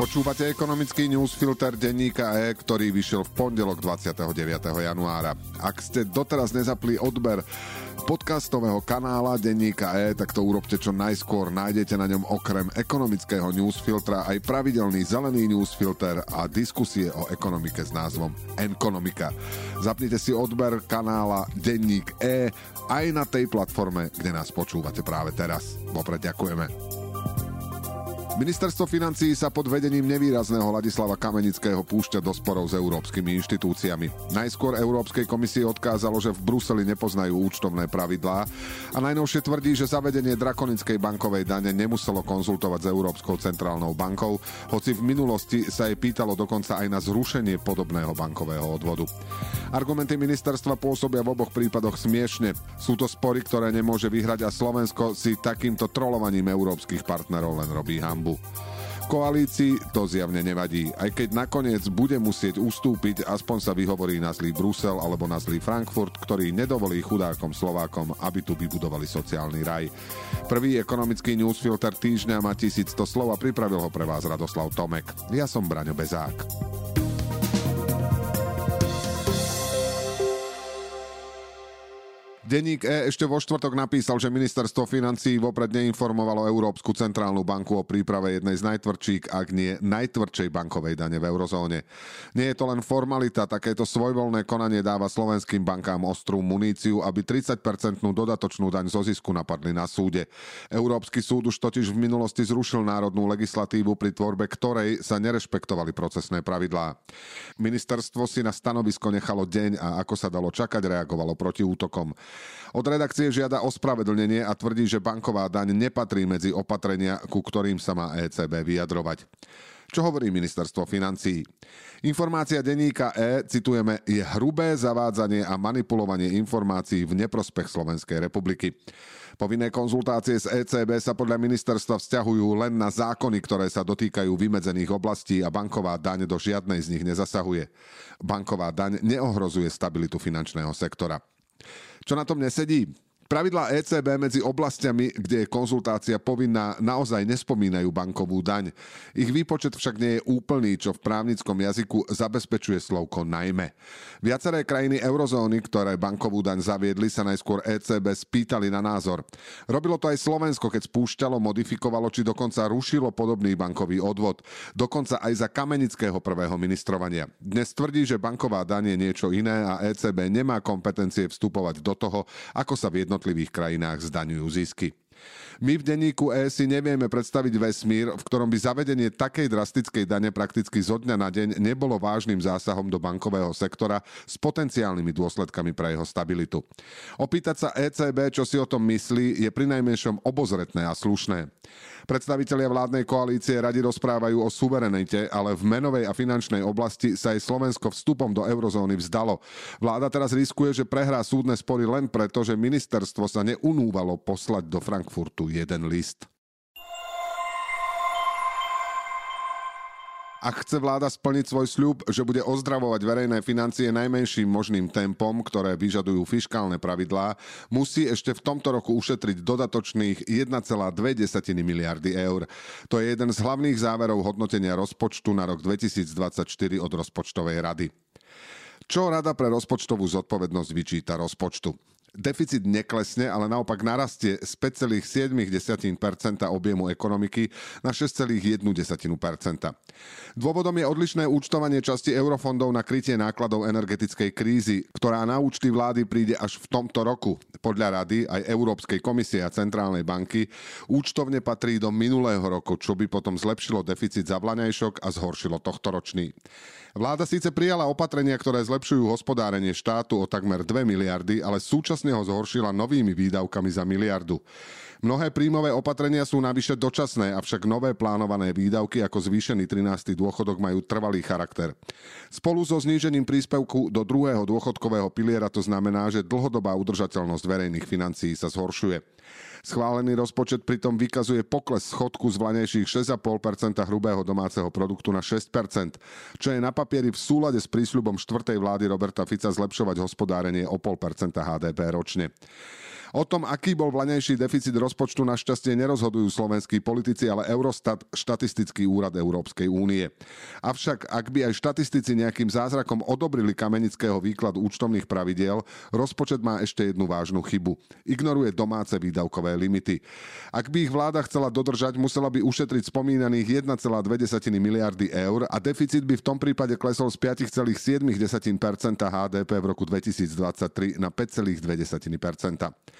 Počúvate ekonomický newsfilter denníka E, ktorý vyšiel v pondelok 29. januára. Ak ste doteraz nezapli odber podcastového kanála denníka E, tak to urobte čo najskôr. Nájdete na ňom okrem ekonomického newsfiltra aj pravidelný zelený newsfilter a diskusie o ekonomike s názvom Enkonomika. Zapnite si odber kanála denník E aj na tej platforme, kde nás počúvate práve teraz. Vopred ďakujeme. Ministerstvo financí sa pod vedením nevýrazného Ladislava Kamenického púšťa do sporov s európskymi inštitúciami. Najskôr Európskej komisii odkázalo, že v Bruseli nepoznajú účtovné pravidlá a najnovšie tvrdí, že zavedenie drakonickej bankovej dane nemuselo konzultovať s Európskou centrálnou bankou, hoci v minulosti sa jej pýtalo dokonca aj na zrušenie podobného bankového odvodu. Argumenty ministerstva pôsobia v oboch prípadoch smiešne. Sú to spory, ktoré nemôže vyhrať a Slovensko si takýmto trolovaním európskych partnerov len robí hambu. Koalícii to zjavne nevadí, aj keď nakoniec bude musieť ustúpiť, aspoň sa vyhovorí na zlý Brusel alebo na zlý Frankfurt, ktorý nedovolí chudákom Slovákom, aby tu vybudovali sociálny raj. Prvý ekonomický newsfilter týždňa má 1100 slov a pripravil ho pre vás Radoslav Tomek. Ja som Braňo Bezák. Deník E ešte vo štvrtok napísal, že ministerstvo financí vopred neinformovalo Európsku centrálnu banku o príprave jednej z najtvrdších, ak nie najtvrdšej bankovej dane v eurozóne. Nie je to len formalita, takéto svojvoľné konanie dáva slovenským bankám ostrú muníciu, aby 30-percentnú dodatočnú daň zo zisku napadli na súde. Európsky súd už totiž v minulosti zrušil národnú legislatívu, pri tvorbe ktorej sa nerešpektovali procesné pravidlá. Ministerstvo si na stanovisko nechalo deň a ako sa dalo čakať, reagovalo proti útokom. Od redakcie žiada ospravedlnenie a tvrdí, že banková daň nepatrí medzi opatrenia, ku ktorým sa má ECB vyjadrovať. Čo hovorí ministerstvo financií? Informácia denníka E, citujeme, je hrubé zavádzanie a manipulovanie informácií v neprospech Slovenskej republiky. Povinné konzultácie s ECB sa podľa ministerstva vzťahujú len na zákony, ktoré sa dotýkajú vymedzených oblastí a banková daň do žiadnej z nich nezasahuje. Banková daň neohrozuje stabilitu finančného sektora. Čo na tom nesedí? Pravidlá ECB medzi oblastiami, kde je konzultácia povinná, naozaj nespomínajú bankovú daň. Ich výpočet však nie je úplný, čo v právnickom jazyku zabezpečuje slovko najmä. Viaceré krajiny eurozóny, ktoré bankovú daň zaviedli, sa najskôr ECB spýtali na názor. Robilo to aj Slovensko, keď spúšťalo, modifikovalo či dokonca rušilo podobný bankový odvod. Dokonca aj za kamenického prvého ministrovania. Dnes tvrdí, že banková daň je niečo iné a ECB nemá kompetencie vstupovať do toho, ako sa v jednotlivých krajinách zdaňujú zisky. My v denníku E si nevieme predstaviť vesmír, v ktorom by zavedenie takej drastickej dane prakticky zo dňa na deň nebolo vážnym zásahom do bankového sektora s potenciálnymi dôsledkami pre jeho stabilitu. Opýtať sa ECB, čo si o tom myslí, je pri najmenšom obozretné a slušné. Predstavitelia vládnej koalície radi rozprávajú o suverenite, ale v menovej a finančnej oblasti sa aj Slovensko vstupom do eurozóny vzdalo. Vláda teraz riskuje, že prehrá súdne spory len preto, že ministerstvo sa neunúvalo poslať do Frankfurtu jeden list. Ak chce vláda splniť svoj sľub, že bude ozdravovať verejné financie najmenším možným tempom, ktoré vyžadujú fiškálne pravidlá, musí ešte v tomto roku ušetriť dodatočných 1,2 miliardy eur. To je jeden z hlavných záverov hodnotenia rozpočtu na rok 2024 od rozpočtovej rady. Čo Rada pre rozpočtovú zodpovednosť vyčíta rozpočtu? Deficit neklesne, ale naopak narastie z 5,7% objemu ekonomiky na 6,1%. Dôvodom je odlišné účtovanie časti eurofondov na krytie nákladov energetickej krízy, ktorá na účty vlády príde až v tomto roku. Podľa Rady aj Európskej komisie a Centrálnej banky účtovne patrí do minulého roku, čo by potom zlepšilo deficit za vlaňajšok a zhoršilo tohtoročný. Vláda síce prijala opatrenia, ktoré zlepšujú hospodárenie štátu o takmer 2 miliardy, ale súčasne ho zhoršila novými výdavkami za miliardu. Mnohé príjmové opatrenia sú navyše dočasné, avšak nové plánované výdavky ako zvýšený 13. dôchodok majú trvalý charakter. Spolu so znížením príspevku do druhého dôchodkového piliera to znamená, že dlhodobá udržateľnosť verejných financií sa zhoršuje. Schválený rozpočet pritom vykazuje pokles schodku z vlanejších 6,5% hrubého domáceho produktu na 6%, čo je na papieri v súlade s prísľubom štvrtej vlády Roberta Fica zlepšovať hospodárenie o 0,5% HDP ročne. O tom, aký bol vlanejší deficit rozpočtu, našťastie nerozhodujú slovenskí politici, ale Eurostat, štatistický úrad Európskej únie. Avšak, ak by aj štatistici nejakým zázrakom odobrili kamenického výkladu účtovných pravidiel, rozpočet má ešte jednu vážnu chybu. Ignoruje domáce výdavkové limity. Ak by ich vláda chcela dodržať, musela by ušetriť spomínaných 1,2 miliardy eur a deficit by v tom prípade klesol z 5,7% HDP v roku 2023 na 5,2%.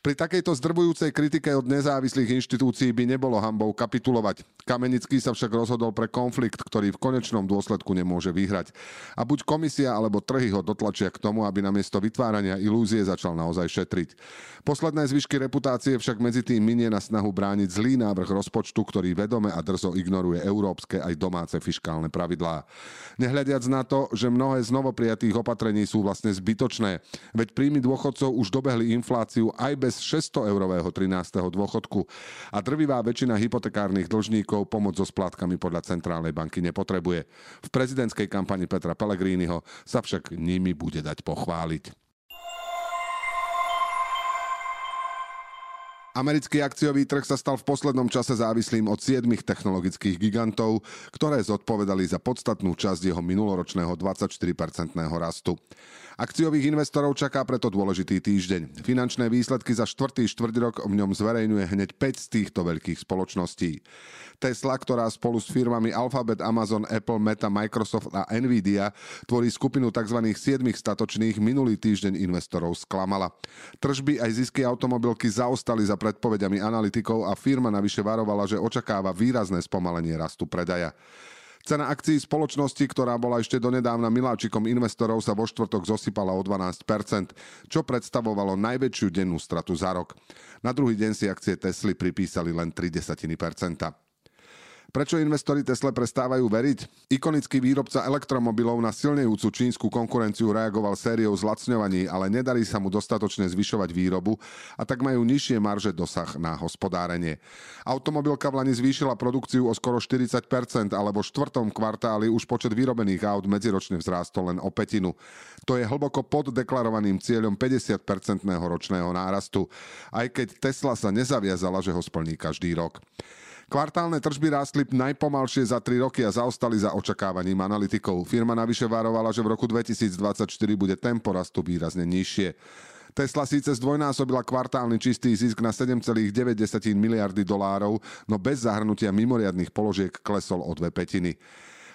Pri takejto zdrbujúcej kritike od nezávislých inštitúcií by nebolo hambou kapitulovať. Kamenický sa však rozhodol pre konflikt, ktorý v konečnom dôsledku nemôže vyhrať. A buď komisia alebo trhy ho dotlačia k tomu, aby namiesto vytvárania ilúzie začal naozaj šetriť. Posledné zvyšky reputácie však medzi tým minie na snahu brániť zlý návrh rozpočtu, ktorý vedome a drzo ignoruje európske aj domáce fiškálne pravidlá. Nehľadiac na to, že mnohé z novoprijatých opatrení sú vlastne zbytočné, veď príjmy dôchodcov už dobehli infláciu aj bez bez 600-eurového 13. dôchodku a drvivá väčšina hypotekárnych dlžníkov pomoc so splátkami podľa Centrálnej banky nepotrebuje. V prezidentskej kampani Petra Pellegriniho sa však nimi bude dať pochváliť. Americký akciový trh sa stal v poslednom čase závislým od siedmých technologických gigantov, ktoré zodpovedali za podstatnú časť jeho minuloročného 24-percentného rastu. Akciových investorov čaká preto dôležitý týždeň. Finančné výsledky za štvrtý štvrť rok v ňom zverejňuje hneď 5 z týchto veľkých spoločností. Tesla, ktorá spolu s firmami Alphabet, Amazon, Apple, Meta, Microsoft a Nvidia tvorí skupinu tzv. 7 statočných, minulý týždeň investorov sklamala. Tržby aj zisky automobilky zaostali za predpovediami analytikov a firma navyše varovala, že očakáva výrazné spomalenie rastu predaja. Cena akcií spoločnosti, ktorá bola ešte donedávna miláčikom investorov, sa vo štvrtok zosypala o 12%, čo predstavovalo najväčšiu dennú stratu za rok. Na druhý deň si akcie Tesly pripísali len 0,3%. Prečo investori Tesla prestávajú veriť? Ikonický výrobca elektromobilov na silnejúcu čínsku konkurenciu reagoval sériou zlacňovaní, ale nedarí sa mu dostatočne zvyšovať výrobu a tak majú nižšie marže dosah na hospodárenie. Automobilka v Lani zvýšila produkciu o skoro 40%, alebo v štvrtom kvartáli už počet vyrobených aut medziročne vzrástol len o petinu. To je hlboko pod deklarovaným cieľom 50-percentného ročného nárastu, aj keď Tesla sa nezaviazala, že ho splní každý rok. Kvartálne tržby rástli najpomalšie za 3 roky a zaostali za očakávaním analytikov. Firma navyše varovala, že v roku 2024 bude tempo rastu výrazne nižšie. Tesla síce zdvojnásobila kvartálny čistý zisk na 7,9 miliardy dolárov, no bez zahrnutia mimoriadných položiek klesol o dve petiny.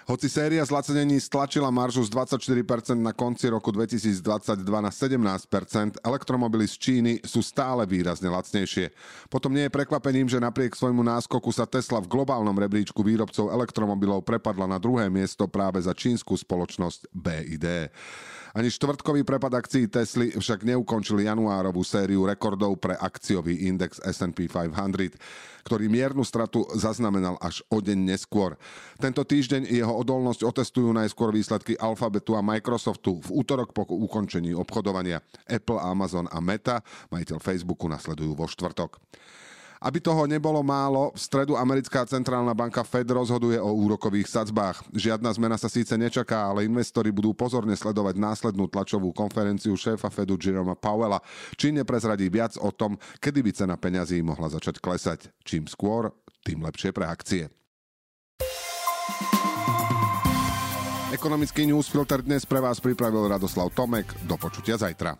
Hoci séria zlacenení stlačila maržu z 24% na konci roku 2022 na 17%, elektromobily z Číny sú stále výrazne lacnejšie. Potom nie je prekvapením, že napriek svojmu náskoku sa Tesla v globálnom rebríčku výrobcov elektromobilov prepadla na druhé miesto práve za čínsku spoločnosť BID. Ani štvrtkový prepad akcií Tesly však neukončil januárovú sériu rekordov pre akciový index S&P 500, ktorý miernu stratu zaznamenal až o deň neskôr. Tento týždeň jeho odolnosť otestujú najskôr výsledky Alphabetu a Microsoftu v útorok po ukončení obchodovania. Apple, Amazon a Meta, majiteľ Facebooku, nasledujú vo štvrtok. Aby toho nebolo málo, v stredu americká centrálna banka Fed rozhoduje o úrokových sadzbách. Žiadna zmena sa síce nečaká, ale investori budú pozorne sledovať následnú tlačovú konferenciu šéfa Fedu Jeroma Powella, či neprezradí viac o tom, kedy by cena peňazí mohla začať klesať. Čím skôr, tým lepšie pre akcie. Ekonomický newsfilter dnes pre vás pripravil Radoslav Tomek. Do počutia zajtra.